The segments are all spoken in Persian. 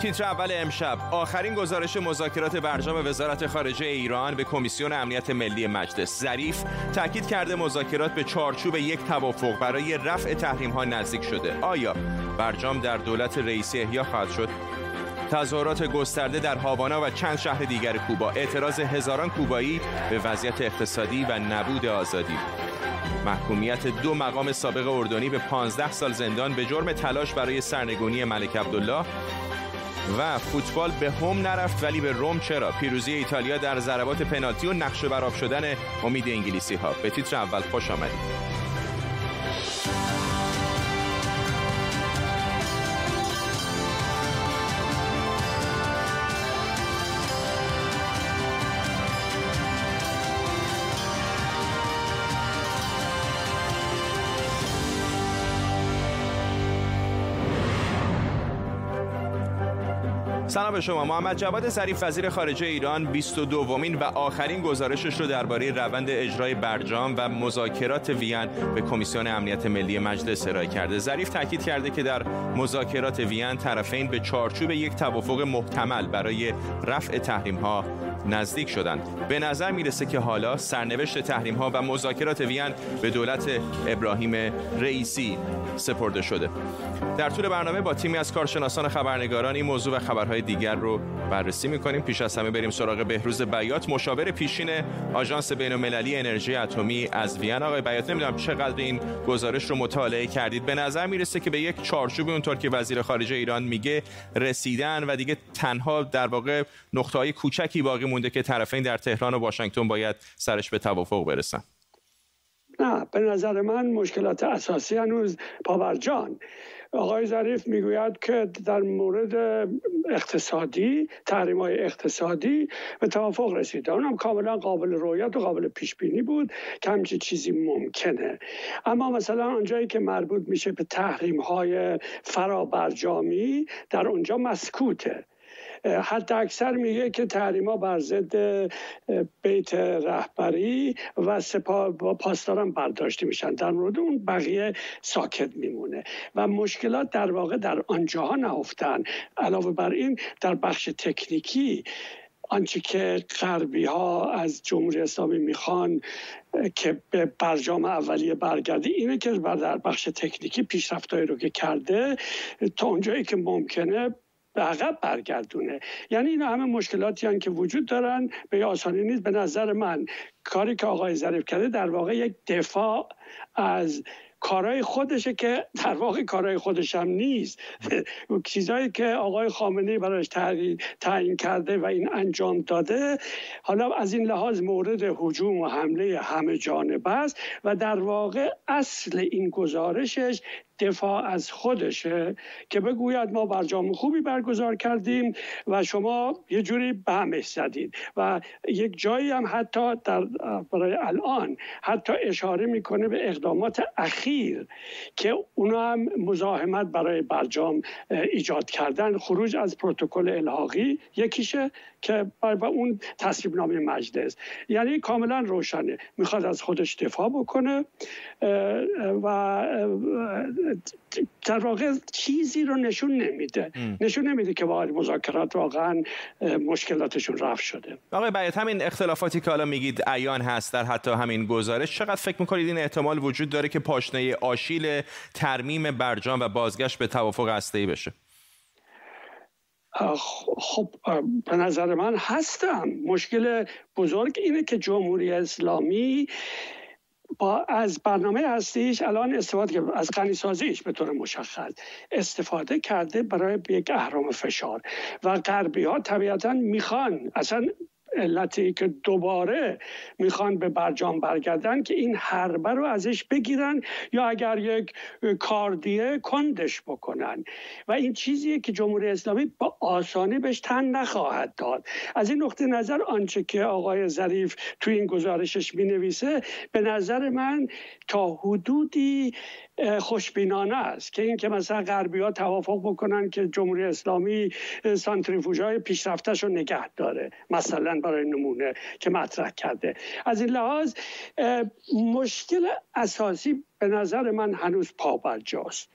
تیتر اول امشب. آخرین گزارش مذاکرات برجام وزارت خارجه ایران به کمیسیون امنیت ملی مجلس. ظریف تاکید کرده مذاکرات به چارچوب یک توافق برای رفع تحریم ها نزدیک شده. آیا برجام در دولت رئیسی احیا خواهد شد؟ تظاهرات گسترده در هاوانا و چند شهر دیگر کوبا. اعتراض هزاران کوبایی به وضعیت اقتصادی و نبود آزادی. محکومیت دو مقام سابق اردنی به 15 سال زندان به جرم تلاش برای سرنگونی ملک عبدالله و فوتبال به هم نرفت ولی به روم چرا؟ پیروزی ایتالیا در ضربات پنالتی و نقش براب شدن امید انگلیسی ها به تیتر اول خوش آمدید. سلام به شما. محمد جواد ظریف وزیر خارجه ایران 22 دومین و آخرین گزارشش رو درباره روند اجرای برجام و مذاکرات وین به کمیسیون امنیت ملی مجلس ارائه کرده. ظریف تاکید کرده که در مذاکرات وین طرفین به چارچوب یک توافق محتمل برای رفع تحریم ها نزدیک شدند. به نظر می‌رسه که حالا سرنوشت تحریم ها و مذاکرات وین به دولت ابراهیم رئیسی سپرده شده. در طول برنامه با تیمی از کارشناسان خبرنگاران این موضوع و خبرهای دیگر رو بررسی می‌کنیم. پیش از همه بریم سراغ بهروز بیات مشاور پیشین آژانس بین‌المللی انرژی اتمی از وین. آقای بیات نمی‌دونم چقدر این گزارش رو مطالعه کردید. به نظر می‌رسه که به یک چارچوب اونطور که وزیر خارجه ایران میگه رسیدن و دیگه تنها در واقع نقطه‌های کوچکی باقی مونده که طرفین در تهران و واشنگتن باید سرش به توافق برسن. نه به نظر من مشکلات اساسی هنوز پاورجان. آقای ظریف می‌گوید که در مورد اقتصادی تحریم های اقتصادی به توافق رسیده اونم کاملا قابل رویت و قابل پیش بینی بود که همچین چیزی ممکنه. اما مثلا آنجایی که مربوط میشه به تحریم های فرابرجامی در اونجا مسکوته. حتی اکثر میگه که تحریما بر ضد بیت رهبری و سپاه پاسداران برداشته میشن. در مورد اون بقیه ساکت میمونه. و مشکلات در واقع در آنجاها نهفتن. علاوه بر این در بخش تکنیکی آنچه که غربی ها از جمهوری اسلامی می‌خوان که به برجام اولیه برگرده اینه که در بخش تکنیکی پیشرفتهایی رو که کرده تا اونجایی که ممکنه به عقب برگردونه. یعنی این همه مشکلاتی هم که وجود دارن. به آسانی نیست به نظر من. کاری که آقای ظریف کرده در واقع یک دفاع از کارهای خودشه که در واقع کارهای خودش هم نیست. چیزهایی که آقای خامنه براش تعیین کرده و این انجام داده حالا از این لحاظ مورد حجوم و حمله همه جانبه است و در واقع اصل این گزارشش دفاع از خودشه که بگوید ما برجام خوبی برگزار کردیم و شما یه جوری به همش زدید. و یک جایی هم حتی در برای الان حتی اشاره می‌کنه به اقدامات اخیر که اونا هم مزاحمت برای برجام ایجاد کردن. خروج از پروتکل الحاقی یکیشه که با اون تصویب نامه مجلس. یعنی کاملا روشنه. می‌خواد از خودش دفاع بکنه و در واقع چیزی رو نشون نمیده. نشون نمیده که واقعا مذاکرات واقعا مشکلاتشون رفت شده. آقای بیات همین اختلافاتی که حالا میگید ایان هست در حتی همین گزارش چقدر فکر می‌کنید این احتمال وجود داره که پاشنه آشیل ترمیم برجام و بازگشت به توافق هسته‌ای بشه؟ خب به نظر من هستم. مشکل بزرگ اینه که جمهوری اسلامی با از برنامه هستیش الان استفاده از غنی سازیش به طور مشخص استفاده کرده برای یک اهرام فشار. و غربی ها طبیعتا می‌خوان اصلا علتی که دوباره می‌خوان به برجام برگردن که این حربه رو ازش بگیرن یا اگر یک کاردیه کندش بکنن. و این چیزیه که جمهوری اسلامی با آسانی بهش تن نخواهد داد. از این نقطه نظر آنچه که آقای ظریف توی این گزارشش می نویسه به نظر من تا حدودی خوشبینانه است که اینکه مثلا غربی ها توافق بکنن که جمهوری اسلامی سانتریفوژ های پیشرفتش رو نگه داره. مثلا برای نمونه که مطرح کرده. از این لحاظ مشکل اساسی به نظر من هنوز پا جاست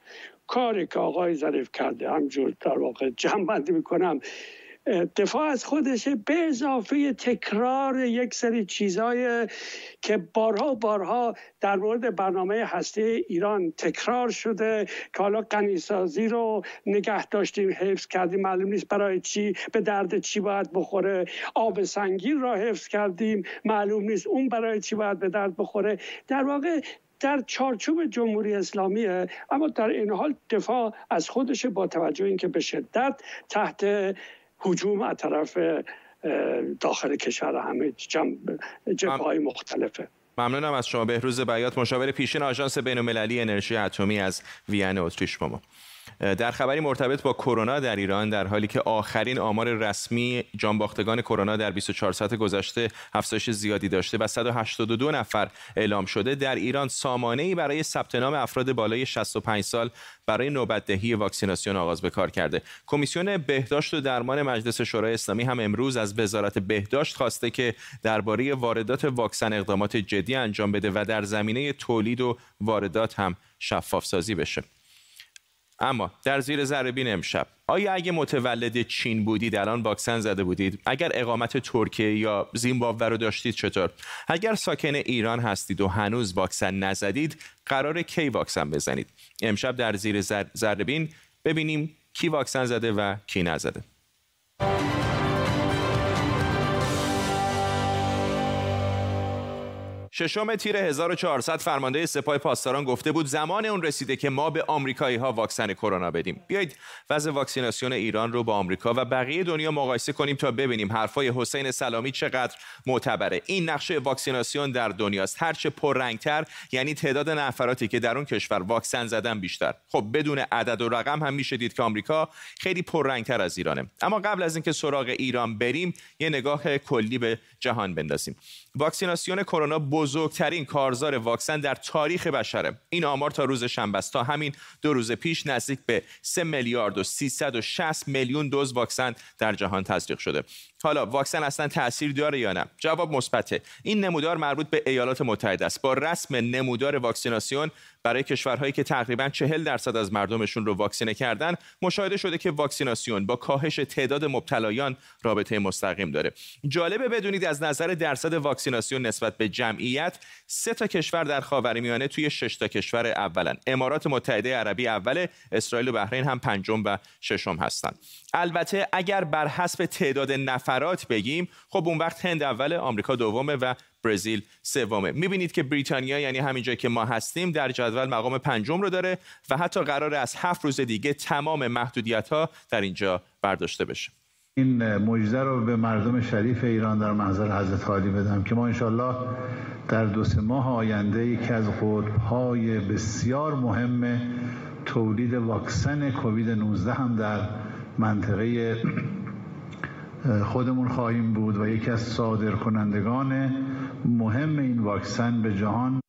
کاری که آقای ظریف کرده همجور در واقع جمع بندی می‌کنم دفاع از خودشه به اضافه تکرار یک سری چیزهای که بارها و بارها در مورد برنامه هسته ایران تکرار شده که حالا قنیسازی رو نگه داشتیم حفظ کردیم معلوم نیست برای چی به درد چی باید بخوره. آب سنگین را حفظ کردیم معلوم نیست اون برای چی باید به درد بخوره. در واقع در چارچوب جمهوری اسلامیه اما در این حال دفاع از خودش با توجه اینکه به شدت تحت هجوم از طرف داخل کشور همه جبه های مختلفه. ممنونم از شما. بهروز بیات مشاور پیشین آژانس بین‌المللی انرژی اتمی از وین اتریش با ما در خبری مرتبط با کرونا در ایران در حالی که آخرین آمار رسمی جانباختگان کرونا در 24 ساعت گذشته افزایش زیادی داشته و 182 نفر اعلام شده در ایران سامانه برای ثبت نام افراد بالای 65 سال برای نوبت دهی واکسیناسیون آغاز به کار کرده. کمیسیون بهداشت و درمان مجلس شورای اسلامی هم امروز از وزارت بهداشت خواسته که درباره واردات واکسن اقدامات جدی انجام بده و در زمینه تولید و واردات هم شفاف سازی بشه. اما در زیر ذره امشب آیا اگه متولد چین بودید الان واکسن زده بودید؟ اگر اقامت ترکیه یا زیمبابوه رو داشتید چطور؟ اگر ساکن ایران هستید و هنوز واکسن نزدید قرار کی واکسن بزنید؟ امشب در زیر ذره ببینیم کی واکسن زده و کی نزده. ششم تیر 1400 فرمانده سپاه پاسداران گفته بود زمان اون رسیده که ما به آمریکایی ها واکسن کرونا بدیم. بیایید وضع واکسیناسیون ایران رو با آمریکا و بقیه دنیا مقایسه کنیم تا ببینیم حرفای حسین سلامی چقدر معتبره. این نقشه واکسیناسیون در دنیاست. هرچه پررنگتر یعنی تعداد نفراتی که در اون کشور واکسن زدن بیشتر. خب بدون عدد و رقم هم میشه دید که آمریکا خیلی پررنگتر از ایرانه. اما قبل از اینکه سراغ ایران بریم یه نگاه کلی به جهان بندازیم. واکسیناسیون کرونا بزرگترین کارزار واکسن در تاریخ بشره. این آمار تا روز شنبه است. تا همین دو روز پیش نزدیک به 3 میلیارد و 360 میلیون دوز واکسن در جهان تزریق شده. حالا واکسن اصلا تاثیر داره یا نه؟ جواب مثبته. این نمودار مربوط به ایالات متحده است. با رسم نمودار واکسیناسیون برای کشورهایی که تقریبا 40 درصد از مردمشون رو واکسینه کردن مشاهده شده که واکسیناسیون با کاهش تعداد مبتلایان رابطه مستقیم داره. جالبه بدونید از نظر درصد واکسیناسیون نسبت به جمعیت سه تا کشور در خاورمیانه توی شش تا کشور اولن. امارات متحده عربی اول اسرائیل و بحرین هم پنجم و ششم هستند البته اگر بر حسب تعداد نفرات بگیم خب اون وقت هند اول آمریکا دومه و برزیل سومه. می‌بینید که بریتانیا یعنی همین جایی که ما هستیم در جدول مقام پنجم رو داره و حتی قرار از هفت روز دیگه تمام محدودیت ها در اینجا برداشته بشه. این مجزه رو به مردم شریف ایران در محضر حضرت عالی بدم که ما انشالله در دو سه ماه آینده یکی از قطبهای بسیار مهم تولید واکسن کووید 19 هم در منطقه خودمون خواهیم بود و یکی از صادرکنندگان مهم این واکسن به جهان.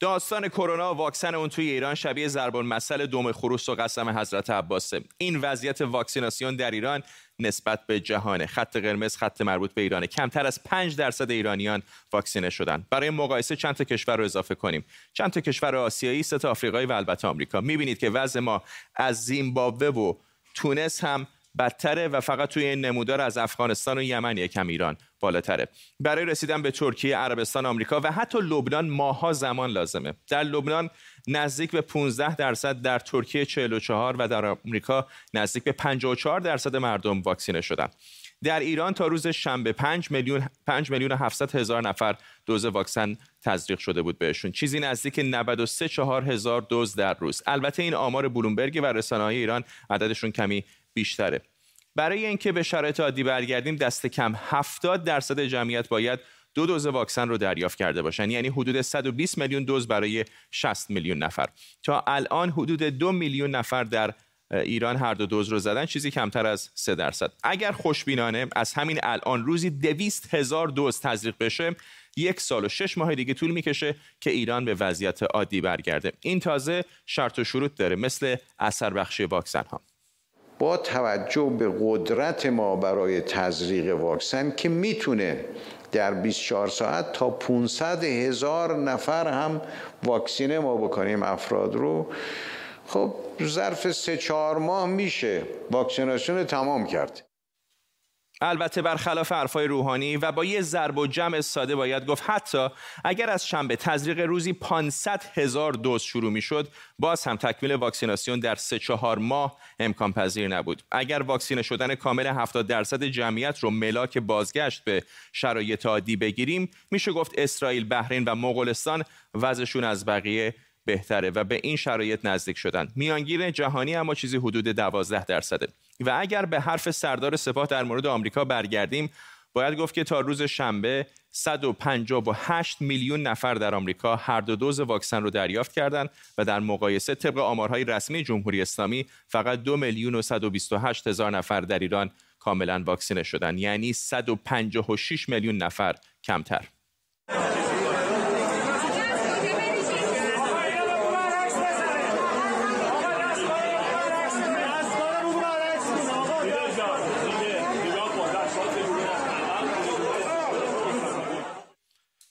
داستان کرونا و واکسن اون توی ایران شبیه ضرب المثل دوم خروس و قسم حضرت عباسه. این وضعیت واکسیناسیون در ایران نسبت به جهان. خط قرمز خط مربوط به ایرانه. کمتر از 5 درصد ایرانیان واکسینه شدن. برای مقایسه چند تا کشور رو اضافه کنیم. چند تا کشور آسیایی سه تا آفریقایی و البته آمریکا. می‌بینید که وضع ما از زیمبابوه و تونس هم بدتره و فقط توی این نمودار از افغانستان و یمن یکم ایران. بالاتره. برای رسیدن به ترکیه عربستان آمریکا و حتی لبنان ماها زمان لازمه. در لبنان نزدیک به 15 درصد در ترکیه 44 و در آمریکا نزدیک به 54 درصد مردم واکسینه شدن. در ایران تا روز شنبه 5 میلیون 5 میلیون 700 هزار نفر دوز واکسن تزریق شده بود بهشون. چیزی نزدیک 93 4 هزار دوز در روز. البته این آمار بلومبرگ و رسانه‌های ایران عددشون کمی بیشتره. برای اینکه به شرایط عادی برگردیم دست کم 70 درصد جمعیت باید دو دوز واکسن رو دریافت کرده باشن. یعنی حدود 120 میلیون دوز برای 60 میلیون نفر. تا الان حدود دو میلیون نفر در ایران هر دو دوز رو زدن چیزی کمتر از 3 درصد. اگر خوشبینانه از همین الان روزی 200 هزار دوز تزریق بشه یک سال و شش ماه دیگه طول می‌کشه که ایران به وضعیت عادی برگرده. این تازه شرط و شروط داره مثل اثر بخشی واکسن ها با توجه به قدرت ما برای تزریق واکسن که می‌تونه در 24 ساعت تا 500 هزار نفر هم واکسینه ما بکنیم افراد رو خب ظرف سه چهار ماه میشه واکسیناسیون تمام کرد. البته برخلاف حرفای روحانی و با یه ضرب و جمع ساده باید گفت حتی اگر از شنبه تزریق روزی 500 هزار دوز شروع می شد باز هم تکمیل واکسیناسیون در سه چهار ماه امکان پذیر نبود. اگر واکسینه شدن کامل 70 درصد جمعیت رو ملاک بازگشت به شرایط عادی بگیریم میشه گفت اسرائیل بحرین و مغولستان وضعشون از بقیه بهتره و به این شرایط نزدیک شدن. میانگین جهانی اما چیزی حدود 12 درصده. و اگر به حرف سردار سپاه در مورد آمریکا برگردیم باید گفت که تا روز شنبه 158 میلیون نفر در آمریکا هر دو دوز واکسن رو دریافت کردند و در مقایسه طبق آمارهای رسمی جمهوری اسلامی فقط دو میلیون و 128 هزار نفر در ایران کاملا واکسینه شدن. یعنی 156 میلیون نفر کمتر.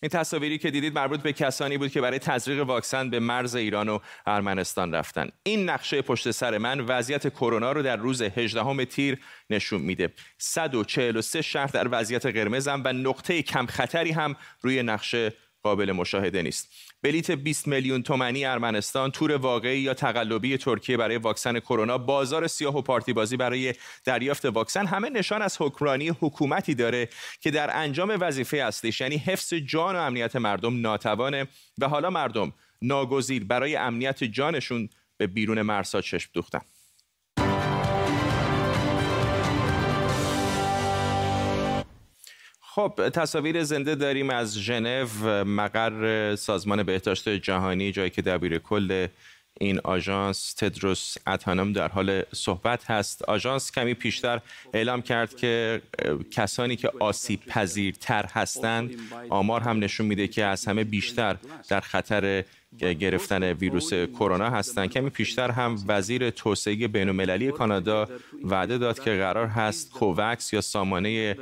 این تصاویری که دیدید مربوط به کسانی بود که برای تزریق واکسن به مرز ایران و ارمنستان رفتن. این نقشه پشت سر من وضعیت کرونا رو در روز 18 تیر نشون میده. 143 شهر در وضعیت قرمزم و نقطه کم خطری هم روی نقشه قابل مشاهده نیست. بلیت 20 میلیون تومانی ارمنستان تور واقعی یا تقلبی ترکیه برای واکسن کرونا بازار سیاه و پارتی بازی برای دریافت واکسن همه نشان از حکمرانی حکومتی داره که در انجام وظیفه اصلیش یعنی حفظ جان و امنیت مردم ناتوانه و حالا مردم ناگزیر برای امنیت جانشون به بیرون مرزها چشم دوختن. خب تصاویر زنده داریم از ژنو مقر سازمان بهداشت جهانی جایی که دبیر کل این آژانس تدروس اتانم در حال صحبت هست. آژانس کمی پیشتر اعلام کرد که کسانی که آسیب پذیرتر هستند آمار هم نشون میده که از همه بیشتر در خطر گرفتن ویروس کرونا هستند کمی پیشتر هم وزیر توسعه بین‌المللی کانادا وعده داد که قرار هست کووکس یا سامانه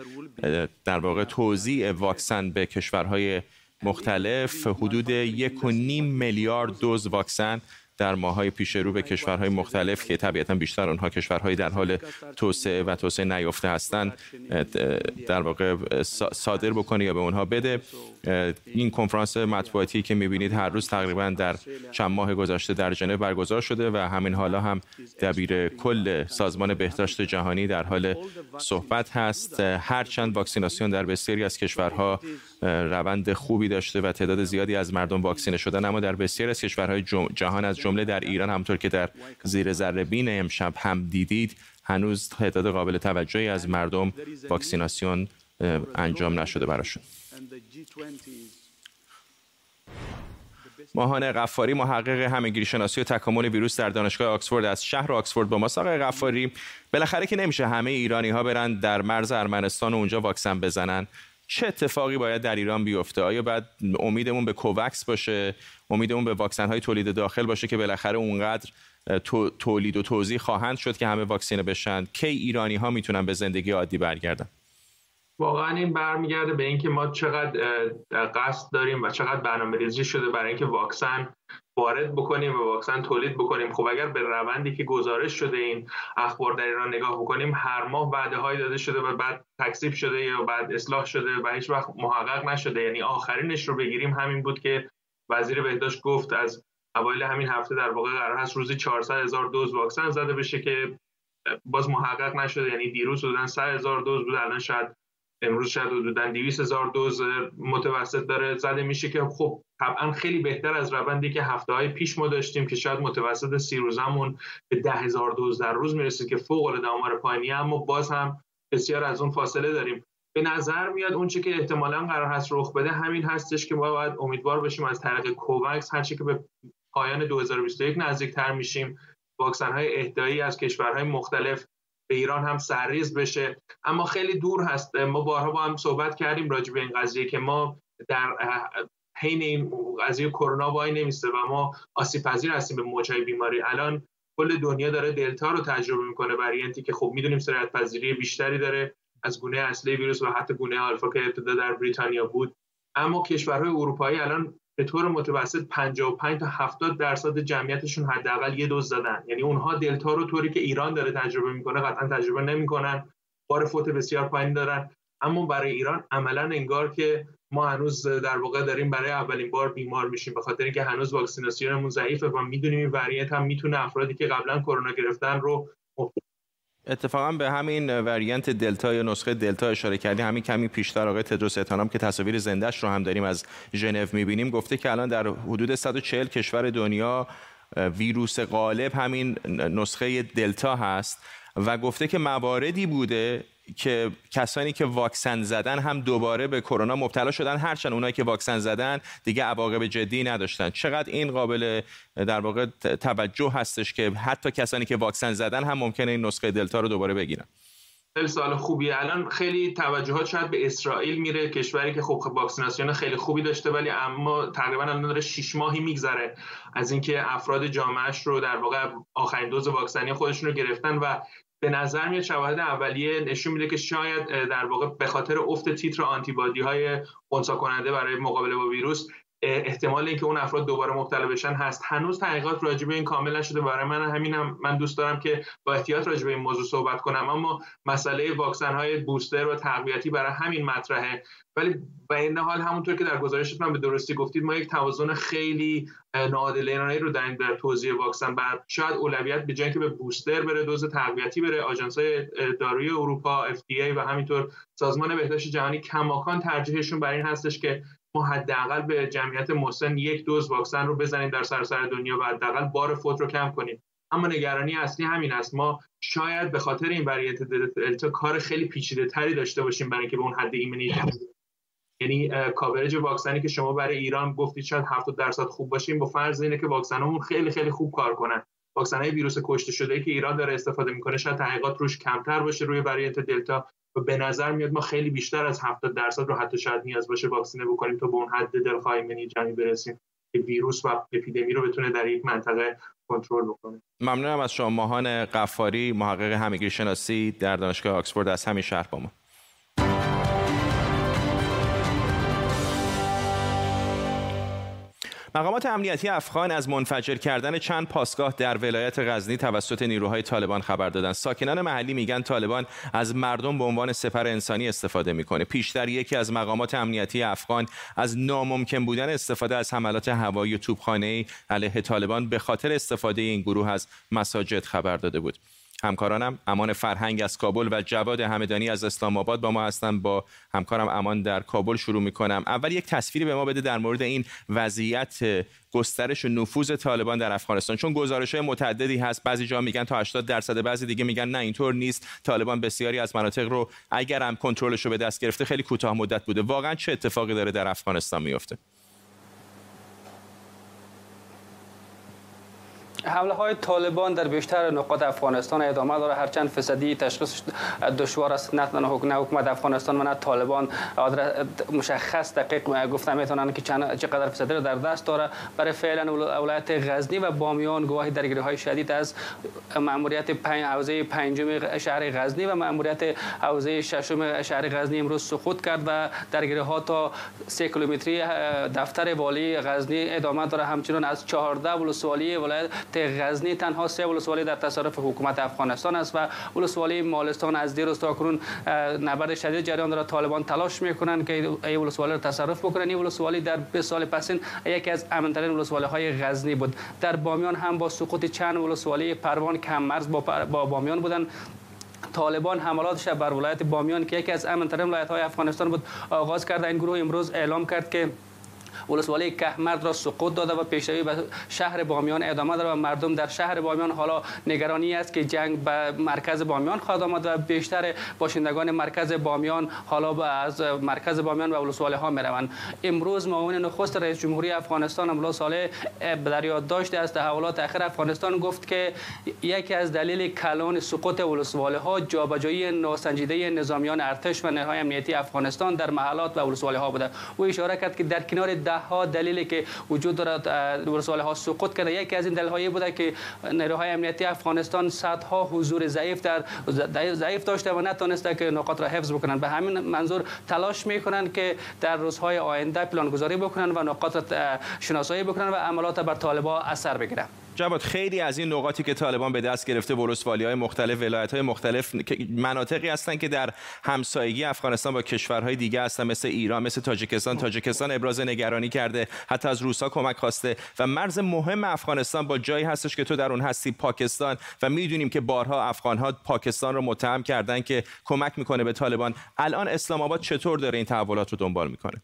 در واقع توزیع واکسن به کشورهای مختلف حدود یک و نیم میلیارد دوز واکسن در ماهای پیش رو به کشورهای مختلف که طبیعتا بیشتر اونها کشورهای در حال توسعه و توسعه نیافته هستند در واقع صادر بکنه یا به اونها بده. این کنفرانس مطبوعاتی که می‌بینید هر روز تقریبا در چند ماه گذشته در ژنو برگزار شده و همین حالا هم دبیر کل سازمان بهداشت جهانی در حال صحبت هست. هرچند واکسیناسیون در بسیاری از کشورها روند خوبی داشته و تعداد زیادی از مردم واکسینه شدن اما در بسیاری از کشورهای جهان از جمله در ایران همطور که در زیر ذره بین امشب هم دیدید هنوز تعداد قابل توجهی از مردم واکسیناسیون انجام نشده براشون. ماهان غفاری محقق همگیری شناسی و تکامل ویروس در دانشگاه آکسفورد از شهر آکسفورد با ما آقای غفاری بالاخره که نمیشه همه ایرانی ها برن در مرز ارمنستان و اونجا واکسن بزنن. چه اتفاقی باید در ایران بیفته؟ آیا باید امیدمون به کووکس باشه؟ امیدمون به واکسن های تولید داخل باشه که بالاخره اونقدر تولید و توزیع خواهند شد که همه واکسینه بشن؟ کی ایرانی ها می‌تونن به زندگی عادی برگردن؟ واقعا این برمیگرده به اینکه ما چقدر قصد داریم و چقدر برنامه ریزی شده برای اینکه واکسن وارد بکنیم و واکسن تولید بکنیم. خب اگر به روندی که گزارش شده این اخبار در ایران نگاه بکنیم هر ماه وعده های داده شده و بعد تکذیب شده یا بعد اصلاح شده و هیچ وقت محقق نشده. یعنی آخرینش رو بگیریم. همین بود که وزیر بهداشت گفت از اوایل همین هفته در واقع قرار هست روزی 400 هزار دوز واکسن زده بشه که باز محقق نشده. یعنی دیروز حدودا 100 هزار دوز بود. الان شاید امروز شاید حدودا 200 هزار دوز متوسط داره زده میشه که خب طبعا خیلی بهتر از روندی که هفته های پیش ما داشتیم که شاید متوسط سی روزمون به ده هزار دوز در روز می‌رسید که فوق العاده آمار پایینی اما باز هم بسیار از اون فاصله داریم. به نظر میاد اونچه که احتمالا قرار هست رخ بده همین هستش که ما باید امیدوار باشیم از طریق کووکس هرچی که به پایان 2021 نزدیکتر میشیم. واکسن های اهدایی از کشورهای مختلف به ایران هم سرریز بشه. اما خیلی دور هست. ما بارها با هم صحبت کردیم راجع به این قضیه که ما در حین این قضیه کرونا وای نمیسته و ما آسیب پذیر هستیم به موجهای بیماری. الان کل دنیا داره دلتا رو تجربه می‌کنه. وریانتی که خب می‌دونیم سرعت پذیری بیشتری داره از گونه اصلی ویروس و حتی گونه آلفا که ابتدا در بریتانیا بود. اما کشورهای اروپایی الان به طور متوسط 55 تا 70 درصد جمعیتشون حداقل یه دوز زدن یعنی اونها دلتا رو طوری که ایران داره تجربه می‌کنه قطعا تجربه نمی‌کنن. بار فوت بسیار پایین دارن. اما برای ایران عملا انگار که ما هنوز در واقع داریم برای اولین بار بیمار میشیم به خاطر اینکه هنوز واکسیناسیونمون ضعیفه و می‌دونیم این وریانت هم می‌تونه افرادی که قبلا کرونا گرفتن رو اتفاقا به همین وریانت دلتا یا نسخه دلتا اشاره کردی همین کمی پیشتر آقای تدروس اتانام که تصاویر زندهش رو هم داریم از ژنو می‌بینیم. گفته که الان در حدود 140 کشور دنیا ویروس غالب همین نسخه دلتا هست و گفته که مواردی بوده که کسانی که واکسن زدن هم دوباره به کرونا مبتلا شدن هرچند اونایی که واکسن زدن دیگه عواقب جدی نداشتن. چقدر این قابل در واقع توجه هستش که حتی کسانی که واکسن زدن هم ممکنه این نسخه دلتا رو دوباره بگیرن؟ خیلی سوال خوبیه الان خیلی توجهات شاید به اسرائیل میره کشوری که خب واکسیناسیون خیلی خوبی داشته ولی اما تقریبا الان داره 6 ماهی میگذره از اینکه افراد جامعهش رو در واقع آخرین دوز واکسنی خودشون رو گرفتن و به نظر میاد شواهد اولیه نشون میده که شاید در واقع به خاطر افت تیتر آنتیبادی های خونسا کننده برای مقابله با ویروس احتمال اینکه اون افراد دوباره مبتلا بشن هست. هنوز تحقیقات راجع به این کامل نشده. برای من همینم من دوست دارم که با احتیاط راجع به این موضوع صحبت کنم. اما مسئله واکسن های بوستر و تقویتی برای همین مطرحه. ولی به این حال همونطور که در گزارشتون من به درستی گفتید ما یک توازن خیلی ناعادلانه رو در در توزیع واکسن. بر شاید اولویت به جنگ که به بوستر بره دوز تقویتی بره آژانس داروی اروپا FDA و همینطور سازمان بهداشت جهانی کماکان ترجیحشون بر این هستش که حداقل به جمعیت مسن یک دوز واکسن رو بزنیم در سراسر دنیا و حداقل بار فوت رو کم کنیم. اما نگرانی اصلی همین است. ما شاید به خاطر این وریت دلتا کار خیلی پیچیده تری داشته باشیم برای اینکه به اون حد ایمنی یعنی کاورج واکسنی که شما برای ایران گفتید شاید 70 درصد خوب باشیم با فرض اینه که واکسنمون خیلی خیلی خوب کار کنن. واکسن های ویروس کشته شده که ایران داره استفاده می‌کنه شاید تحقیقات روش کمتر باشه روی وریانت دلتا. و به نظر میاد ما خیلی بیشتر از 70 درصد رو حتی شاید نیاز باشه واکسینه بکنیم تا به اون حد دلخواهی جمعی برسیم که ویروس و اپیدمی رو بتونه در یک منطقه کنترل بکنه. ممنونم از شما ماهان قفاری محقق همگیری شناسی در دانشگاه آکسفورد از همین شهر با ما. مقامات امنیتی افغان از منفجر کردن چند پاسگاه در ولایت غزنی توسط نیروهای طالبان خبر دادند. ساکنان محلی میگن طالبان از مردم به عنوان سپر انسانی استفاده می‌کنه. پیشتر یکی از مقامات امنیتی افغان از ناممکن بودن استفاده از حملات هوایی و توپخانه علیه طالبان به خاطر استفاده این گروه از مساجد خبر داده بود. همکارانم امان فرهنگ از کابل و جواد همدانی از اسلام آباد با ما هستن. با همکارم امان در کابل شروع می‌کنم. اول یک تصویری به ما بده در مورد این وضعیت گسترش و نفوذ طالبان در افغانستان. چون گزارش های متعددی هست بعضی جا میگن تا 80 درصد بعضی دیگه میگن نه اینطور نیست. طالبان بسیاری از مناطق رو اگر هم کنترلش رو به دست گرفته خیلی کوتاه مدت بوده. واقعا چه اتفاقی داره در افغانستان میفته حمله های طالبان در بیشتر نقاط افغانستان ادامه داره. هرچند فسادی تشخیص دشوار است. نه حکومت افغانستان و نه طالبان. مشخص دقیق گفتن می‌تونن که چقدر فسادی رو در دست داره برای فعلا ولایت غزنی و بامیان گواهی درگیری های شدید از ماموریت پنج حوزه پنجم شهر غزنی و ماموریت حوزه ششم شهر غزنی امروز سقوط کرد و درگیری ها تا 3 کیلومتری دفتر والی غزنی ادامه داره. همچنین از 14 ولسوالی ولایت غزنی. تنها سه ولسوالی در تصرف حکومت افغانستان است و ولسوالی مالستان از دیروز تا کنون نبرد شدید جریان داره طالبان تلاش می‌کنن که ای ولسوالی رو تصرف بکنن این ولسوالی در 20 سال پسین یکی از امنترین ولسوالی های غزنی بود. در بامیان هم با سقوط چند ولسوالی پروان کم مرز با, با بامیان بودن طالبان حملاتش بر ولایت بامیان که یکی از امنترین ولایت های افغانستان بود آغاز کرده این گروه امروز اعلام کرد که ولسوالی کهمرد را سقوط داده و پیشروی به شهر بامیان ادامه داره و مردم در شهر بامیان حالا نگرانی است که جنگ به مرکز بامیان خواهد آمد و بیشتر باشندگان مرکز بامیان حالا از مرکز بامیان و ولسوالی ها می‌روند. امروز معاون نخست رئیس جمهوری افغانستان املا صالح در یادداشت از تحولات اخیر افغانستان گفت که یکی از دلیل کلان سقوط ولسوالی ها جابجایی ناسنجیده نظامیان ارتش و نهای امنیتی افغانستان در محلات و ولسوالی ها بوده. او اشاره کرد که در کنار ده ها دلیلی که وجود دارد ورساله ها سقوط کرده. یکی از این دلیل هایی بوده که نیروهای امنیتی افغانستان صدها حضور ضعیف در ضعیف داشته و نتونسته که نقاط را حفظ بکنن به همین منظور تلاش می‌کنن که در روزهای آینده پلان گذاری بکنن و نقاط را شناسایی بکنن و عملات بر طالبان اثر بگیرن جواد خیلی از این نقاطی که طالبان به دست گرفته ولسوالی های مختلف ولایت های مختلف مناطقی هستند که در همسایگی افغانستان با کشورهای دیگه هستن مثل ایران مثل تاجیکستان. تاجیکستان ابراز نگرانی کرده حتی از روسا کمک خواسته. و مرز مهم افغانستان با جایی هستش که تو در اون هستی پاکستان. و می‌دونیم که بارها افغان ها پاکستان رو متهم کردن که کمک می‌کنه به طالبان. الان اسلام آباد چطور داره این تحولات رو دنبال می‌کنه؟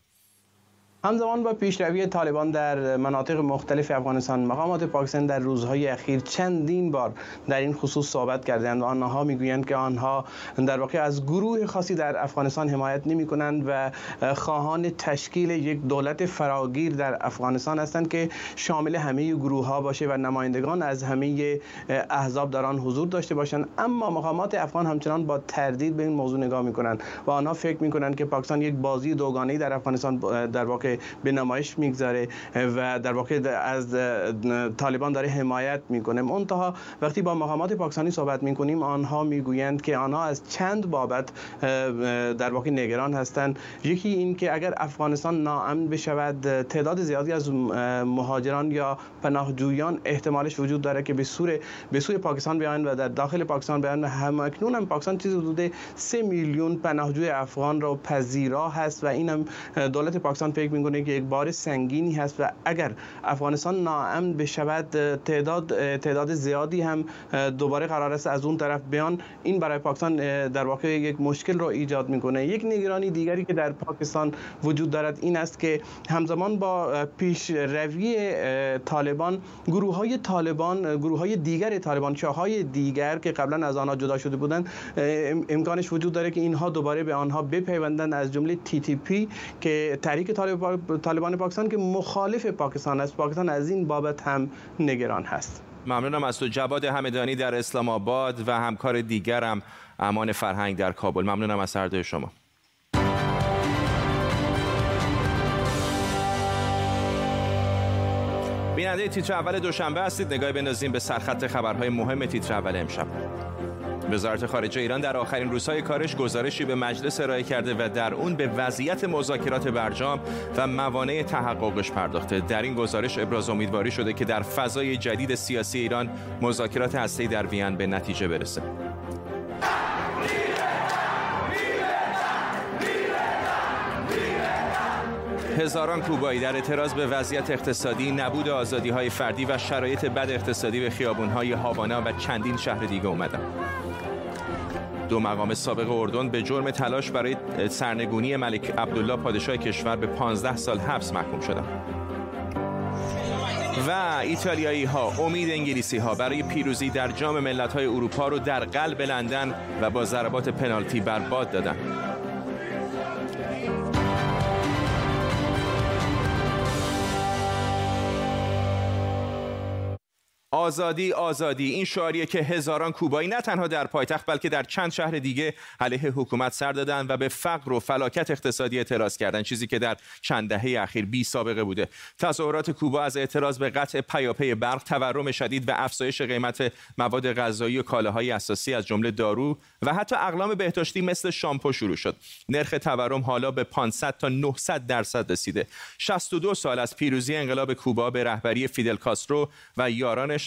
همزمان با پیشروی طالبان در مناطق مختلف افغانستان مقامات پاکستان در روزهای اخیر چندین بار در این خصوص صحبت کردند و آنها می‌گویند که آنها در واقع از گروه خاصی در افغانستان حمایت نمی کنند و خواهان تشکیل یک دولت فراگیر در افغانستان هستند که شامل همه گروه ها باشه و نمایندگان از همه احزاب در آن حضور داشته باشند. اما مقامات افغان همچنان با تردید به این موضوع نگاه می کنند و آنها فکر می کنند که پاکستان یک بازی دوگانه در افغانستان در واقع به نمایش می‌گذاره و در واقع از طالبان داره حمایت می‌کنه. منتها وقتی با مقامات پاکستانی صحبت می‌کنیم آنها می‌گویند که آنها از چند بابت در واقع نگران هستند. یکی این که اگر افغانستان ناامن بشود تعداد زیادی از مهاجران یا پناهجویان احتمالش وجود داره که به سوی به سوی پاکستان بیان و در داخل پاکستان بیان هم اکنون هم پاکستان چیزی حدود 3 میلیون پناهجوی افغان را پذیرا هست و اینم دولت پاکستان فکر می‌کنه که یک بار سنگینی هست و اگر افغانستان ناامن بشود تعداد تعداد زیادی هم دوباره قرار است از اون طرف بیان. این برای پاکستان در واقع یک مشکل رو ایجاد می‌کنه. یک نگرانی دیگری که در پاکستان وجود دارد این است که همزمان با پیش روی طالبان گروه های طالبان گروه های دیگر طالبان های دیگر که قبلا از آنها جدا شده بودند امکانش وجود داره که اینها دوباره به آنها بپیوندند. از جمله تی تی پی که تحریک طالبان طالبان پاکستان که مخالف پاکستان است. پاکستان از این بابت هم نگران هست. ممنونم از تو جواد همدانی در اسلام آباد و همکار دیگرم امان فرهنگ در کابل. ممنونم از هر دوی شما. بیننده تیتر اول دوشنبه هستید. نگاهی بندازیم به سرخط خبرهای مهم تیتر اول امشب. وزارت خارجه ایران در آخرین روزهای کارش گزارشی به مجلس ارائه کرده و در اون به وضعیت مذاکرات برجام و موانع تحققش پرداخته در این گزارش ابراز امیدواری شده که در فضای جدید سیاسی ایران مذاکرات هسته‌ای در وین به نتیجه برسه هزاران کوبایی در اعتراض به وضعیت اقتصادی، نبود آزادی های فردی و شرایط بد اقتصادی به خیابون های هاوانا و چندین شهر دیگه اومدن. دو مقام سابق اردن به جرم تلاش برای سرنگونی ملک عبدالله پادشاه کشور به 15 سال حبس محکوم شدند. و ایتالیایی ها امید انگلیسی ها برای پیروزی در جام ملت های اروپا رو در قلب لندن و با ضربات پنالتی برباد دادند. آزادی آزادی. این شعاریه که هزاران کوبایی نه تنها در پایتخت بلکه در چند شهر دیگه علیه حکومت سر دادن و به فقر و فلاکت اقتصادی اعتراض کردن چیزی که در چند دهه اخیر بی سابقه بوده. تظاهرات کوبا از اعتراض به قطع پیاپی برق تورم شدید و افزایش قیمت مواد غذایی و کالاهای اساسی از جمله دارو و حتی اقلام بهداشتی مثل شامپو شروع شد. نرخ تورم حالا به 500 تا 900 درصد رسیده. 62 سال از پیروزی انقلاب کوبا به رهبری فیدل کاسترو و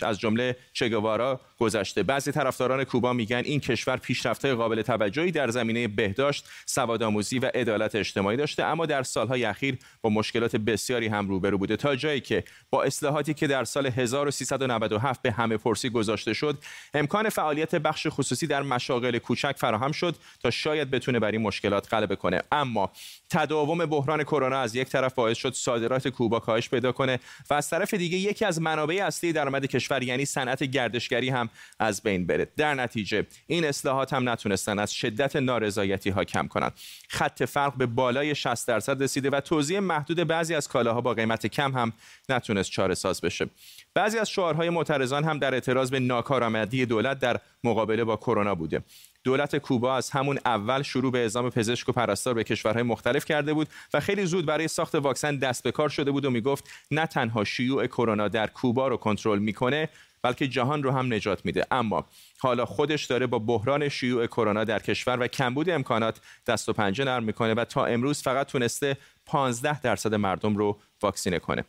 از جمله چگوارا گذشته. بعضی طرفداران کوبا میگن این کشور پیشرفته قابل توجهی در زمینه بهداشت سوادآموزی و عدالت اجتماعی داشته اما در سالهای اخیر با مشکلات بسیاری هم روبرو بوده. تا جایی که با اصلاحاتی که در سال 1397 به همه پرسی گذاشته شد امکان فعالیت بخش خصوصی در مشاغل کوچک فراهم شد تا شاید بتونه بر این مشکلات غلبه کنه. اما تداوم بحران کرونا از یک طرف باعث شد صادرات کوبا کاهش پیدا کنه و از طرف دیگه یکی از منابع اصلی درآمد کشور یعنی صنعت گردشگری هم از بین بره. در نتیجه این اصلاحات هم نتونستن از شدت نارضایتی ها کم کنند خط فرق به بالای 60 درصد رسیده و توزیع محدود بعضی از کالاها با قیمت کم هم نتونست چاره ساز بشه. بعضی از شعارهای معترضان هم در اعتراض به ناکارآمدی دولت در مقابله با کرونا بوده. دولت کوبا از همون اول شروع به اعزام پزشک و پرستار به کشورهای مختلف کرده بود و خیلی زود برای ساخت واکسن دست به کار شده بود و می‌گفت نه تنها شیوع کرونا در کوبا رو کنترل می‌کنه بلکه جهان رو هم نجات میده. اما حالا خودش داره با بحران شیوع کرونا در کشور و کمبود امکانات دست و پنجه نرم می‌کنه و تا امروز فقط تونسته 15 درصد مردم رو واکسینه کنه.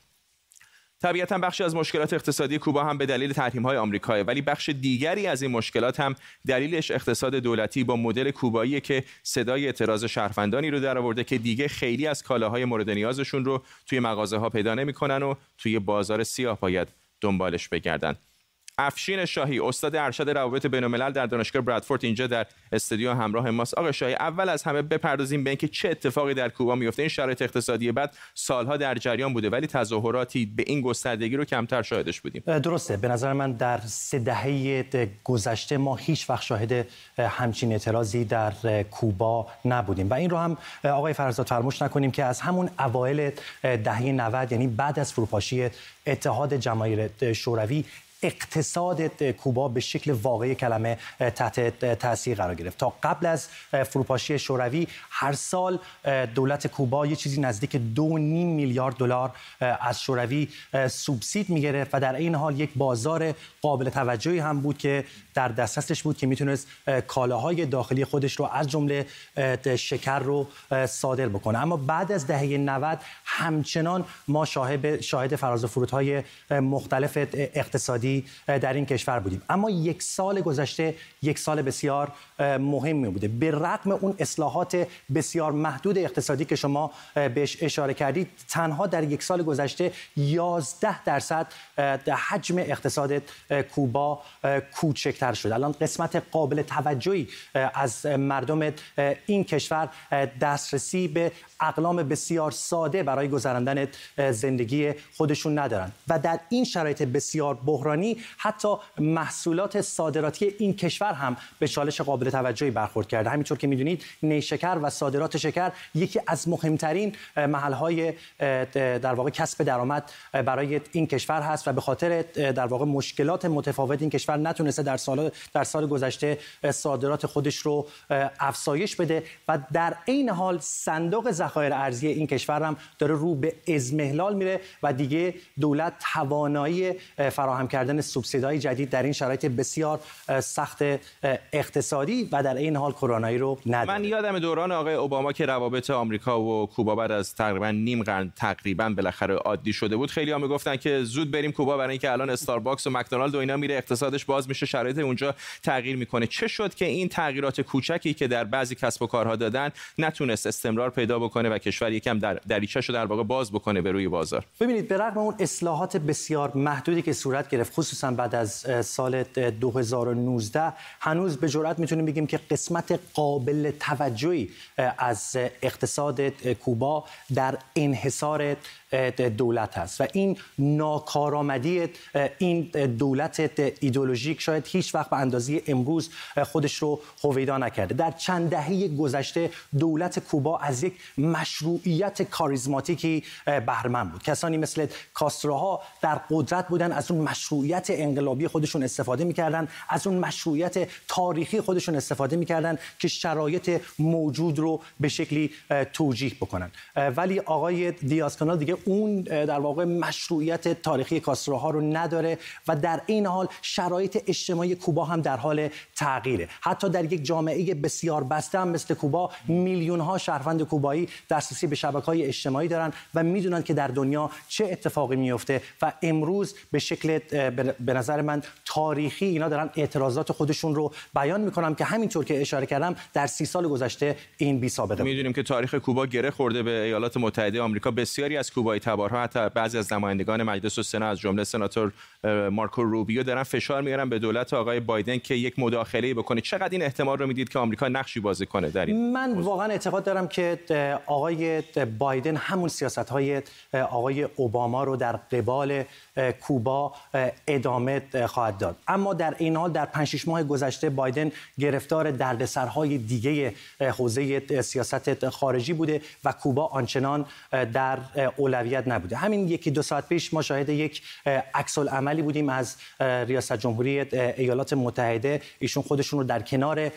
طبیعتا بخشی از مشکلات اقتصادی کوبا هم به دلیل تحریم های آمریکا ولی بخش دیگری از این مشکلات هم دلیلش اقتصاد دولتی با مدل کوبایی که صدای اعتراض شهروندانی رو درآورده که دیگه خیلی از کالاهای مورد نیازشون رو توی مغازه ها پیدا نمی‌کنن و توی بازار سیاه باید دنبالش بگردن. افشین شاهی استاد ارشد روابط بین در دانشگاه برادفورد اینجا در استودیو همراه ماست. آقا شاهی اول از همه بپردازیم به اینکه چه اتفاقی در کوبا میفته این شرایط اقتصادی بعد سالها در جریان بوده ولی تظاهراتی به این گستردگی رو کمتر شاهدش بودیم. درسته. به نظر من در سه دهه گذشته ما هیچ وقت شاهد همچین اعتراضی در کوبا نبودیم. و این رو هم آقای فرزاد فراموش نکنیم که از همون اوایل دهه 90 یعنی بعد از فروپاشی اتحاد جماهیر شوروی اقتصاد کوبا به شکل واقعی کلمه تحت تاثیر قرار گرفت. تا قبل از فروپاشی شوروی هر سال دولت کوبا یه چیزی نزدیک دو نیم میلیارد دلار از شوروی سوبسید می‌گرفت و در این حال یک بازار قابل توجهی هم بود که در دسترسش بود که می‌تونست کالاهای داخلی خودش رو از جمله شکر رو صادر بکنه. اما بعد از دهه 90 همچنان ما شاهد شاهد فراز و فرودهای مختلف اقتصادی در این کشور بودیم. اما یک سال گذشته یک سال بسیار مهمی بوده. به رغم اون اصلاحات بسیار محدود اقتصادی که شما بهش اشاره کردید تنها در یک سال گذشته 11 درصد حجم اقتصاد کوبا کوچکتر شد. الان قسمت قابل توجهی از مردم این کشور دسترسی به اقلام بسیار ساده برای گذراندن زندگی خودشون ندارن. و در این شرایط بسیار بحرانی حتی محصولات صادراتی این کشور هم به چالش قابل توجهی برخورد کرده. همینطور که می‌دونید نیشکر و صادرات شکر یکی از مهمترین محلهای در واقع کسب درآمد برای این کشور هست و به خاطر در واقع مشکلات متفاوت این کشور نتونسته در سال در سال گذشته صادرات خودش رو افزایش بده و در عین حال صندوق ذخایر ارزی این کشور هم داره رو به ازمهلال میره و دیگه دولت توانایی فراهم کردن سوبسیدهای جدید در این شرایط بسیار سخت اقتصادی و در این حال کرونایی رو نداره. من یادم دوران آقای اوباما که روابط آمریکا و کوبا بعد از تقریبا نیم قرن تقریبا بالاخره عادی شده بود خیلی ها می‌گفتن که زود بریم کوبا برای اینکه الان استارباکس و مکدونالد و اینا میره اقتصادش باز میشه شرایط اونجا تغییر می‌کنه. چه شد که این تغییرات کوچکی که در بعضی کسب و کارها دادن نتونست استمرار پیدا بکنه و کشور یکم در دریچه‌شو در واقع باز بکنه به روی بازار؟ ببینید به رغم اون اصلاحات بسیار محدودی که صورت گرفت خصوصا بعد از سال 2019 هنوز به جرات می‌تونیم بگیم که قسمت قابل توجهی از اقتصاد کوبا در انحصار دولت هست. و این ناکارآمدی این دولت ایدولوژیک شاید هیچ وقت به اندازه امروز خودش رو هویدا نکرده. در چند دهه گذشته دولت کوبا از یک مشروعیت کاریزماتیکی بهرهمند بود. کسانی مثل کاستروها در قدرت بودن از اون مشروعیت انقلابی خودشون استفاده می‌کردن از اون مشروعیت تاریخی خودشون استفاده می‌کردن که شرایط موجود رو به شکلی توجیه بکنن. ولی آقای دیاز کانال دیگه اون در واقع مشروعیت تاریخی کاستروها رو نداره و در این حال شرایط اجتماعی کوبا هم در حال تغییره. حتی در یک جامعه بسیار بسته هم مثل کوبا میلیون ها شهروند کوبایی دسترسی به شبکه های اجتماعی دارن و می‌دونن که در دنیا چه اتفاقی میفته و امروز به شکل به نظر من تاریخی اینا دارن اعتراضات خودشون رو بیان می‌کنم که همینطور که اشاره کردم در سی سال گذشته این بی سابقه می‌دونیم که تاریخ کوبا گره خورده به ایالات متحده آمریکا. بسیاری از کوبایی تبارها حتی بعضی از نمایندگان مجلس و سنا از جمله سناتور مارکو روبیو دارن فشار میارن به دولت آقای بایدن که یک مداخله بکنه. چقدر این احتمال رو می‌دید که آمریکا نقشی بازی کنه در این من واقعا اعتقاد دارم که آقای بایدن همون سیاست های آقای اوباما رو در قبال کوبا ادامه خواهد داد. اما در این حال در 5 ماه گذشته بایدن گرفتار دردسرهای دیگه حوزه سیاست خارجی بوده و کوبا آنچنان در اولویت نبوده. همین یکی دو ساعت پیش ما شاهد یک عکس عملی بودیم از ریاست جمهوری ایالات متحده. ایشون خودشون رو در کنار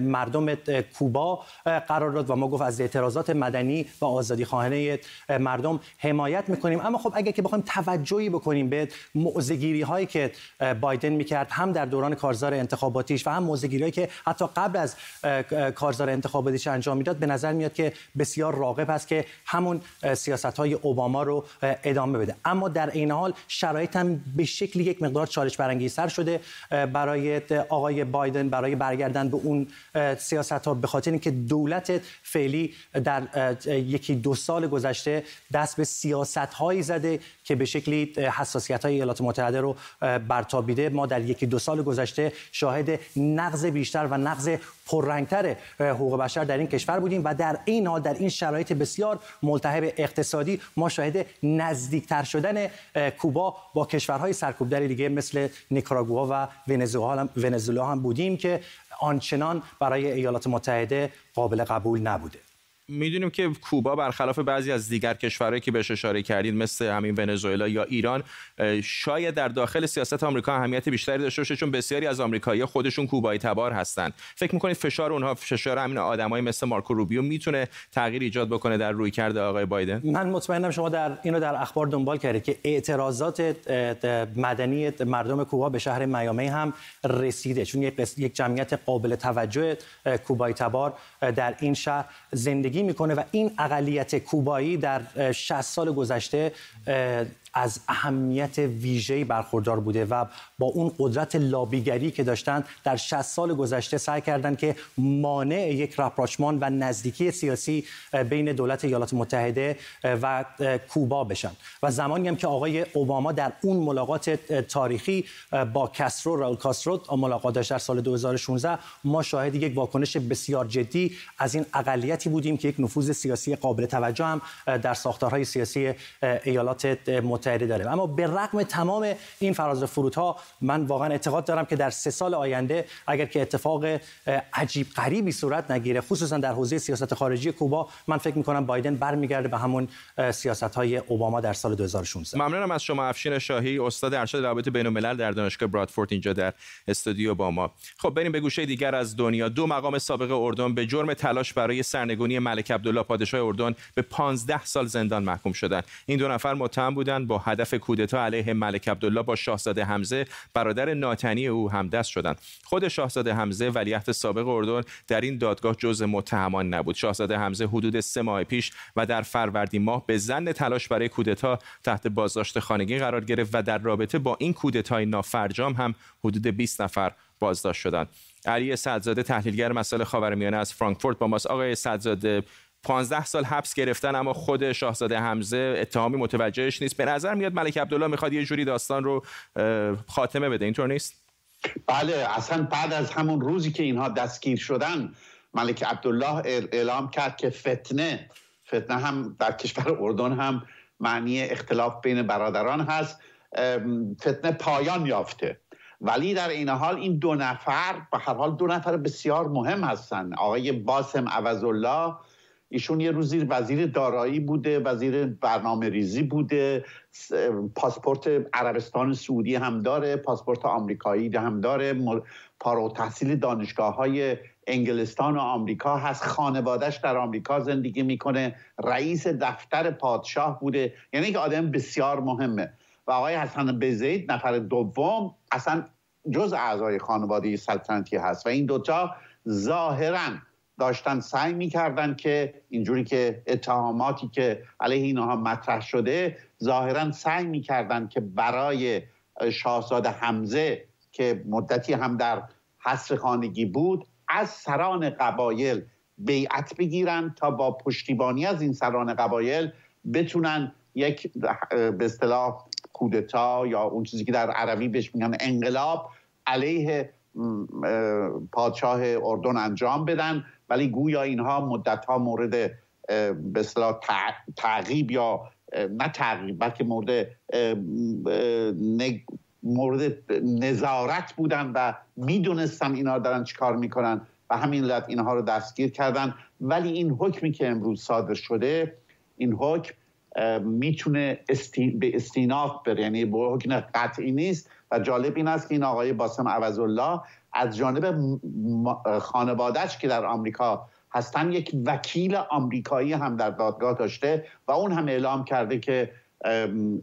مردم کوبا قرار داد و ما گفت از اعتراضات مدنی و آزادی خواهانه مردم حمایت می‌کنیم. اما خب اگر که بخوایم توجهی بکنیم به موزگیری هایی که بایدن می‌کرد هم در دوران کارزار انتخاباتیش و هم موزگیری هایی که حتی قبل از کارزار انتخاباتیش انجام می‌داد به نظر میاد که بسیار راغب است که همون سیاست های اوباما رو ادامه بده. اما در این حال شرایط هم به شکل یک مقدار چالش برانگیزتر شده برای آقای بایدن برای برگردن به اون سیاست ها به خاطر اینکه دولت فعلی در یکی دو سال گذشته دست به سیاست هایی زده که به شکلی حساسیت های ایالات متحده رو برتابیده. ما در یکی دو سال گذشته شاهد نقض بیشتر و نقض پررنگتر حقوق بشر در این کشور بودیم و در این حال در این شرایط بسیار ملتهب اقتصادی ما شاهد نزدیکتر شدن کوبا با کشورهای سرکوبدار دیگه مثل نیکاراگوآ و ونزوئلا هم بودیم که آنچنان برای ایالات متحده قابل قبول نبوده. می‌دونیم که کوبا برخلاف بعضی از دیگر کشورهایی که بهش اشاره کردید مثل همین ونزوئلا یا ایران شاید در داخل سیاست آمریکا اهمیت بیشتری داشته باشه چون بسیاری از آمریکایی‌ها خودشون کوبایی تبار هستند فکر می‌کنید فشار اونها فشار همین آدمای مثل مارکو روبیو می‌تونه تغییر ایجاد بکنه در روی کرده آقای بایدن؟ من مطمئنم شما در اینو در اخبار دنبال کردید که اعتراضات مدنی مردم کوبا به شهر میامی هم رسیده. چون یک جمعیت قابل توجه کوبایی تبار در این شهر زندگی می‌کنه و این اقلیت کوبایی در 60 سال گذشته از اهمیت ویژه‌ای برخوردار بوده و با اون قدرت لابیگری که داشتن در 60 سال گذشته سعی کردند که مانع یک راپراچمان و نزدیکی سیاسی بین دولت ایالات متحده و کوبا بشن. و زمانی هم که آقای اوباما در اون ملاقات تاریخی با کاسترو راول کاسترو ملاقات داشت در سال 2016 ما شاهد یک واکنش بسیار جدی از این اقلیتی بودیم که یک نفوذ سیاسی قابل توجه هم در ساختارهای سیاسی ایالات متحده متحده داریم. اما به رغم تمام این فراز فرودها من واقعا اعتقاد دارم که در سه سال آینده اگر که اتفاق عجیب غریبی صورت نگیره خصوصا در حوزه سیاست خارجی کوبا من فکر می کنم بایدن برمیگرده به همون سیاست های اوباما در سال 2016 ممنونم از شما افشین شاهی استاد ارشد روابط بین الملل در دانشگاه برادفورد اینجا در استودیو با ما. خب بریم به گوشه دیگر از دنیا. دو مقام سابق اردن به جرم تلاش برای سرنگونی ملک عبدالله پادشاه اردن به 15 سال زندان محکوم شدند این دو نفر متهم بودند با هدف کودتا علیه ملک عبدالله با شاهزاده حمزه برادر ناتنی او همدست شدند. خود شاهزاده حمزه ولیعهد سابق اردن در این دادگاه جز متهمان نبود. شاهزاده حمزه حدود سه ماه پیش و در فروردین ماه به زن تلاش برای کودتا تحت بازداشت خانگی قرار گرفت و در رابطه با این کودتای نافرجام هم حدود 20 نفر بازداشت شدند. علی سعدزاده تحلیلگر مسائل خاورمیانه از فرانکفورت با ماست. آقای سعدزاده 15 سال حبس گرفتن اما خود شاهزاده حمزه اتهامی متوجهش نیست. به نظر میاد ملک عبدالله می‌خواد یه جوری داستان رو خاتمه بده. اینطور نیست؟ بله اصلا بعد از همون روزی که اینها دستگیر شدن ملک عبدالله اعلام کرد که فتنه فتنه هم در کشور اردن هم معنی اختلاف بین برادران هست. فتنه پایان یافته. ولی در این حال این دو نفر به هر حال دو نفر بسیار مهم هستند آقای باسم عوضالله ایشون یه روزی وزیر دارایی بوده وزیر برنامه ریزی بوده پاسپورت عربستان سعودی هم داره پاسپورت آمریکایی هم داره پارو تحصیل دانشگاه های انگلستان و آمریکا هست. خانوادهش در آمریکا زندگی می‌کنه. رئیس دفتر پادشاه بوده. یعنی که آدم بسیار مهمه. و آقای حسن بزید نفر دوم اصلا جز اعضای خانواده سلطنتی هست. و این دوتا ظاهرا داشتن سعی می‌کردن که اینجوری که اتهاماتی که علیه اینها مطرح شده ظاهرا سعی می‌کردن که برای شاهزاده حمزه که مدتی هم در حصر خانگی بود از سران قبایل بیعت بگیرن تا با پشتیبانی از این سران قبایل بتونن یک به اصطلاح کودتا یا اون چیزی که در عربی بهش میگن انقلاب علیه پادشاه اردن انجام بدن. ولی گویا اینها مدت ها مورد به تعقیب یا نه تغییر بلکه مورد مورد نظارت بودن و می‌دونستم اینا دارن چیکار می‌کنن و همین علت اینها رو دستگیر کردن. ولی این حکمی که امروز صادر شده این حکم می‌تونه به استیناف بره. یعنی به حکم قطعی نیست و جالب این است که این آقای باسم عوضالله از جانب خانوادهش که در آمریکا هستن یک وکیل آمریکایی هم در دادگاه داشته و اون هم اعلام کرده که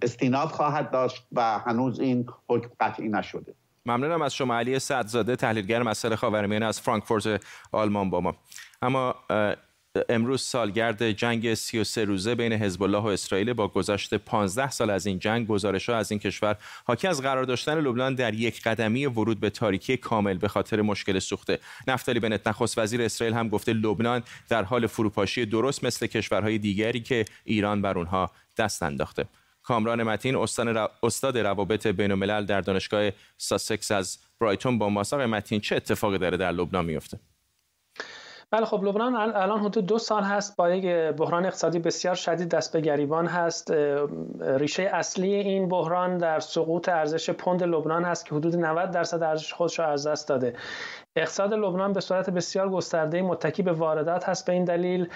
استیناف خواهد داشت و هنوز این حکم قطعی نشده. ممنونم از شما. علی سعدزاده تحلیلگر مسائل خاورمیانه از فرانکفورت آلمان با ما. اما امروز سالگرد جنگ 33 روزه بین حزب الله و اسرائیل با گذشت 15 سال از این جنگ گزارش ها از این کشور حاکی از قرار داشتن لبنان در یک قدمی ورود به تاریکی کامل به خاطر مشکل سوخته. نفتالی بنت نخست وزیر اسرائیل هم گفته لبنان در حال فروپاشی درست مثل کشورهای دیگری که ایران بر اونها دست انداخته. کامران متین استاد روابط بین الملل در دانشگاه ساسکس از برایتون با ماساق متین چه اتفاقی داره در لبنان میفته بله خب لبنان الان حدود دو سال هست با یک بحران اقتصادی بسیار شدید دست به گریبان هست. ریشه اصلی این بحران در سقوط ارزش پوند لبنان هست که حدود 90 درصد ارزش خودش را از دست داده. اقتصاد لبنان به صورت بسیار گسترده متکی به واردات هست به این دلیل.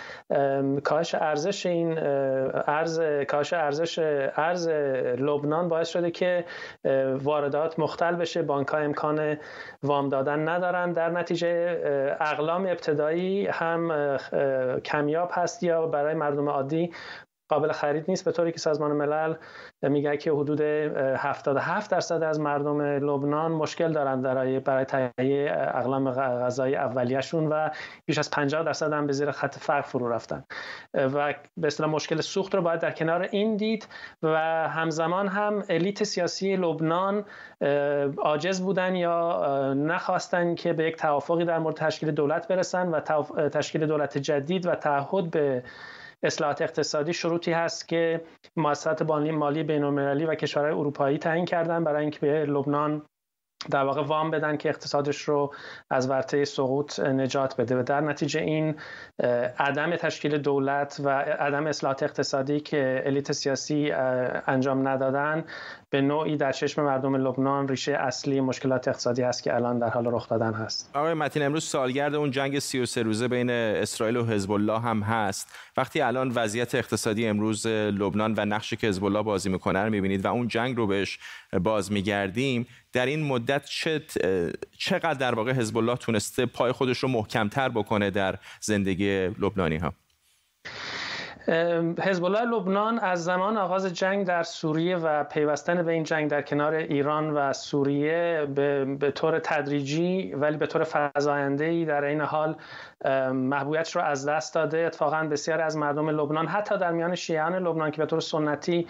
کاهش ارزش این ارز کاهش ارزش ارز لبنان باعث شده که واردات مختل بشه. بانک ها امکان وام دادن ندارن. در نتیجه اقلام ابتدایی هم کمیاب هست یا برای مردم عادی قابل خرید نیست به طوری که سازمان ملل میگه که حدود 77 درصد از مردم لبنان مشکل دارند برای برای تهیه اقلام غذایی اولیه‌شون و بیش از 50 درصد هم به زیر خط فقر فرو رفتن. و به اصطلاح مشکل سوخت رو باید در کنار این دید و همزمان هم الیت سیاسی لبنان عاجز بودن یا نخواستن که به یک توافقی در مورد تشکیل دولت برسن و تشکیل دولت جدید و تعهد به اصلاحات اقتصادی شروطی هست که مؤسسات مالی بین‌المللی و کشورهای اروپایی تعیین کردن برای اینکه به لبنان در واقع وام بدن که اقتصادش رو از ورطه سقوط نجات بده. و در نتیجه این عدم تشکیل دولت و عدم اصلاحات اقتصادی که الیت سیاسی انجام ندادن به نوعی در چشم مردم لبنان ریشه اصلی مشکلات اقتصادی هست که الان در حال رخ دادن هست. آقای متین امروز سالگرد اون جنگ 33 روزه بین اسرائیل و حزب الله هم هست. وقتی الان وضعیت اقتصادی امروز لبنان و نقشی که حزب الله بازی می‌کنه رو می‌بینید و اون جنگ رو بهش باز میگردیم در این مدت چه چقدر در واقع حزب الله تونسته پای خودش رو محکمتر بکنه در زندگی لبنانی ها حزب الله لبنان از زمان آغاز جنگ در سوریه و پیوستن به این جنگ در کنار ایران و سوریه به, به طور تدریجی ولی به طور فزاینده ای در این حال محبوبیتش رو از دست داده. اتفاقا بسیار از مردم لبنان حتی در میان شیعان لبنان که به طور سنتی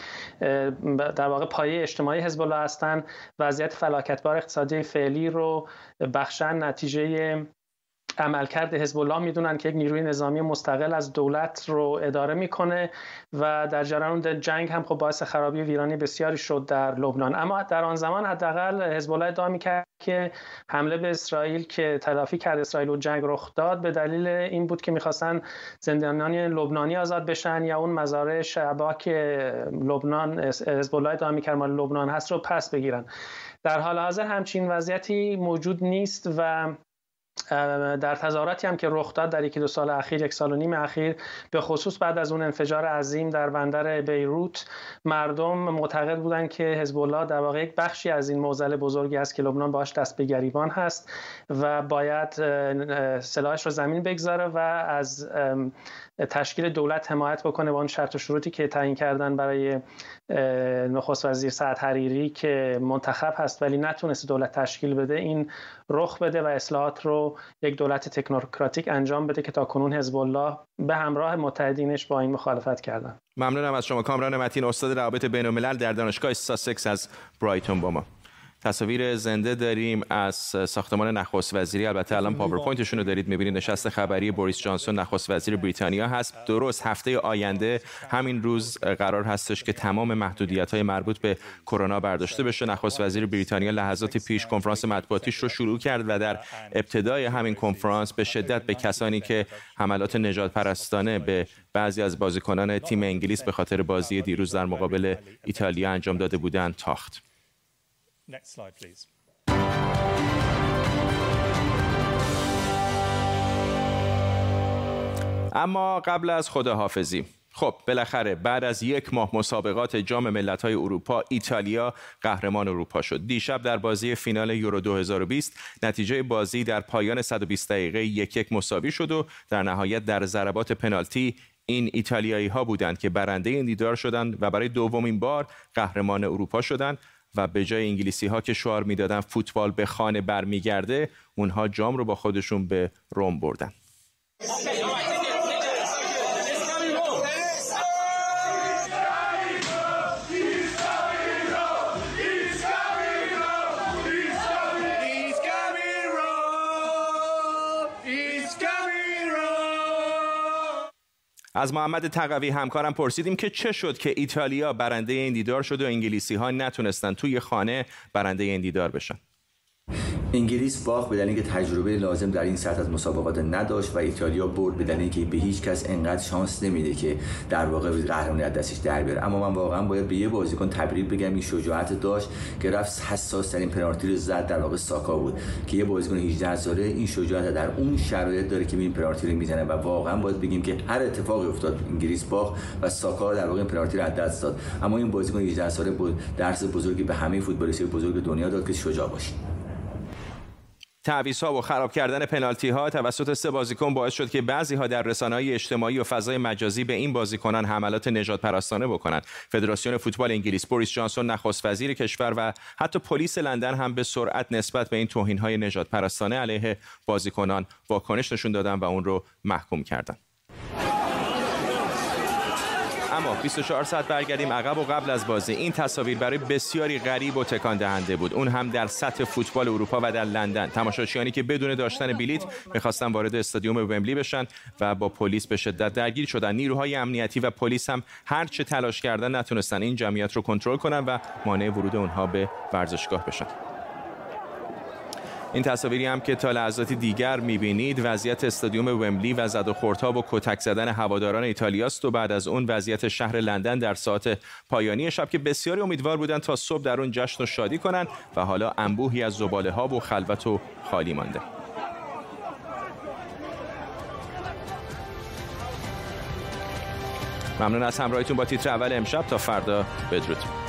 در واقع پایه اجتماعی حزب الله هستند وضعیت فلاکتبار اقتصادی فعلی رو بخشن نتیجه عملکرد حزب الله می‌دونن که یک نیروی نظامی مستقل از دولت رو اداره می‌کنه و در جریان جنگ هم خب باعث خرابی و ویرانی بسیاری شد در لبنان. اما در آن زمان حداقل حزب الله ادعا می‌کرد که حمله به اسرائیل که تلافی کرد اسرائیل و جنگ رخ داد به دلیل این بود که می‌خواستن زندانیان لبنانی آزاد بشن یا اون مزارع شعبا که لبنان حزب الله ادعا می‌کرد مال لبنان هست رو پس بگیرن. در حال حاضر همچین وضعیتی موجود نیست و در تظاهراتی هم که رخ داد در یکی دو سال اخیر یک سال و نیم اخیر به خصوص بعد از اون انفجار عظیم در بندر بیروت مردم معتقد بودند که حزب الله در واقع یک بخشی از این موزل بزرگی است که لبنان باش دست به گریبان هست و باید سلاحش رو زمین بگذاره و از تشکیل دولت حمایت بکنه با اون شرط و شروطی که تعیین کردن برای نخست وزیر سعد حریری که منتخب هست ولی نتونست دولت تشکیل بده این رخ بده و اصلاحات رو یک دولت تکنوکراتیک انجام بده که تا کنون حزب الله به همراه متحدینش با این مخالفت کردن. ممنونم از شما. کامران متین استاد روابط بین الملل در دانشگاه ساسکس از برایتون با ما. تصاویر زنده داریم از ساختمان نخست وزیری. البته الان پاورپوینتشون رو دارید می‌بینید. نشست خبری بوریس جانسون نخست وزیر بریتانیا هست. درست هفته آینده همین روز قرار هستش که تمام محدودیت های مربوط به کرونا برداشته بشه. نخست وزیر بریتانیا لحظات پیش کنفرانس مطبوعاتیش رو شروع کرد و در ابتدای همین کنفرانس به شدت به کسانی که حملات نجات پرستانه به بعضی از بازیکنان تیم انگلیس به خاطر بازی دیروز در مقابل ایتالیا انجام داده بودند تاخت. اما قبل از خداحافظی خب بالاخره بعد از یک ماه مسابقات جام ملت‌های اروپا ایتالیا قهرمان اروپا شد. دیشب در بازی فینال یورو 2020 نتیجه بازی در پایان 120 دقیقه یک یک مساوی شد و در نهایت در ضربات پنالتی این ایتالیایی ها بودند که برنده این دیدار شدند و برای دومین بار قهرمان اروپا شدند و به جای انگلیسی ها که شعار می‌دادن فوتبال به خانه برمیگرده اونها جام رو با خودشون به روم بردن. از محمد تقوی همکارم پرسیدیم که چه شد که ایتالیا برنده این دیدار شد و انگلیسی ها نتونستن توی خانه برنده این دیدار بشن. انگلیس باخت به دلیل اینکه تجربه لازم در این سطح از مسابقات نداشت و ایتالیا برد به دلیل اینکه به هیچ کس انقدر شانس نمیده که در واقع قهرمانی از دستش در بیاره. اما من واقعا باید به یه بازیکن تبریک بگم این شجاعت داشت که رفت حساس ترین پنالتی رو زد در واقع ساکا بود که یه بازیکن 18 ساله این شجاعت در اون شرایط داره که این پنالتی رو می‌زنه و واقعا باید بگیم که هر اتفاقی افتاد انگلیس باخت و ساکا در واقع این پنالتی رو دست داد. اما این بازیکن 18 ساله بود درس بزرگی به همه فوتبالیستای بزرگ دنیا داد که شجاع باشید تعویض ها و خراب کردن پنالتی ها توسط سه بازیکن باعث شد که بعضی ها در رسانه های اجتماعی و فضای مجازی به این بازیکنان حملات نجات پرستانه بکنند فدراسیون فوتبال انگلیس بوریس جانسون نخست وزیر کشور و حتی پلیس لندن هم به سرعت نسبت به این توهین های نجات پرستانه علیه بازیکنان واکنش نشون دادن و اون رو محکوم کردند اما 24 ساعت برگردیم عقب و قبل از بازی. این تصاویر برای بسیاری غریب و تکان دهنده بود. اون هم در سطح فوتبال اروپا و در لندن. تماشاچیانی که بدون داشتن بلیت می‌خواستن وارد استادیوم ومبلی بشن و با پلیس به شدت درگیر شدن. نیروهای امنیتی و پلیس هم هر چه تلاش کردن نتونستن این جمعیت رو کنترل کنن و مانع ورود اونها به ورزشگاه بشن. این تصاویری هم که تا لحظاتی دیگر می‌بینید وضعیت استادیوم ومبلی و زد و خوردها و کتک زدن هواداران ایتالیاست و بعد از اون وضعیت شهر لندن در ساعت پایانی شب که بسیاری امیدوار بودن تا صبح در اون جشن و شادی کنند و حالا انبوهی از زباله ها و خلوت و خالی مانده. ممنون از همراهیتون با تیتر اول امشب. تا فردا بدرود.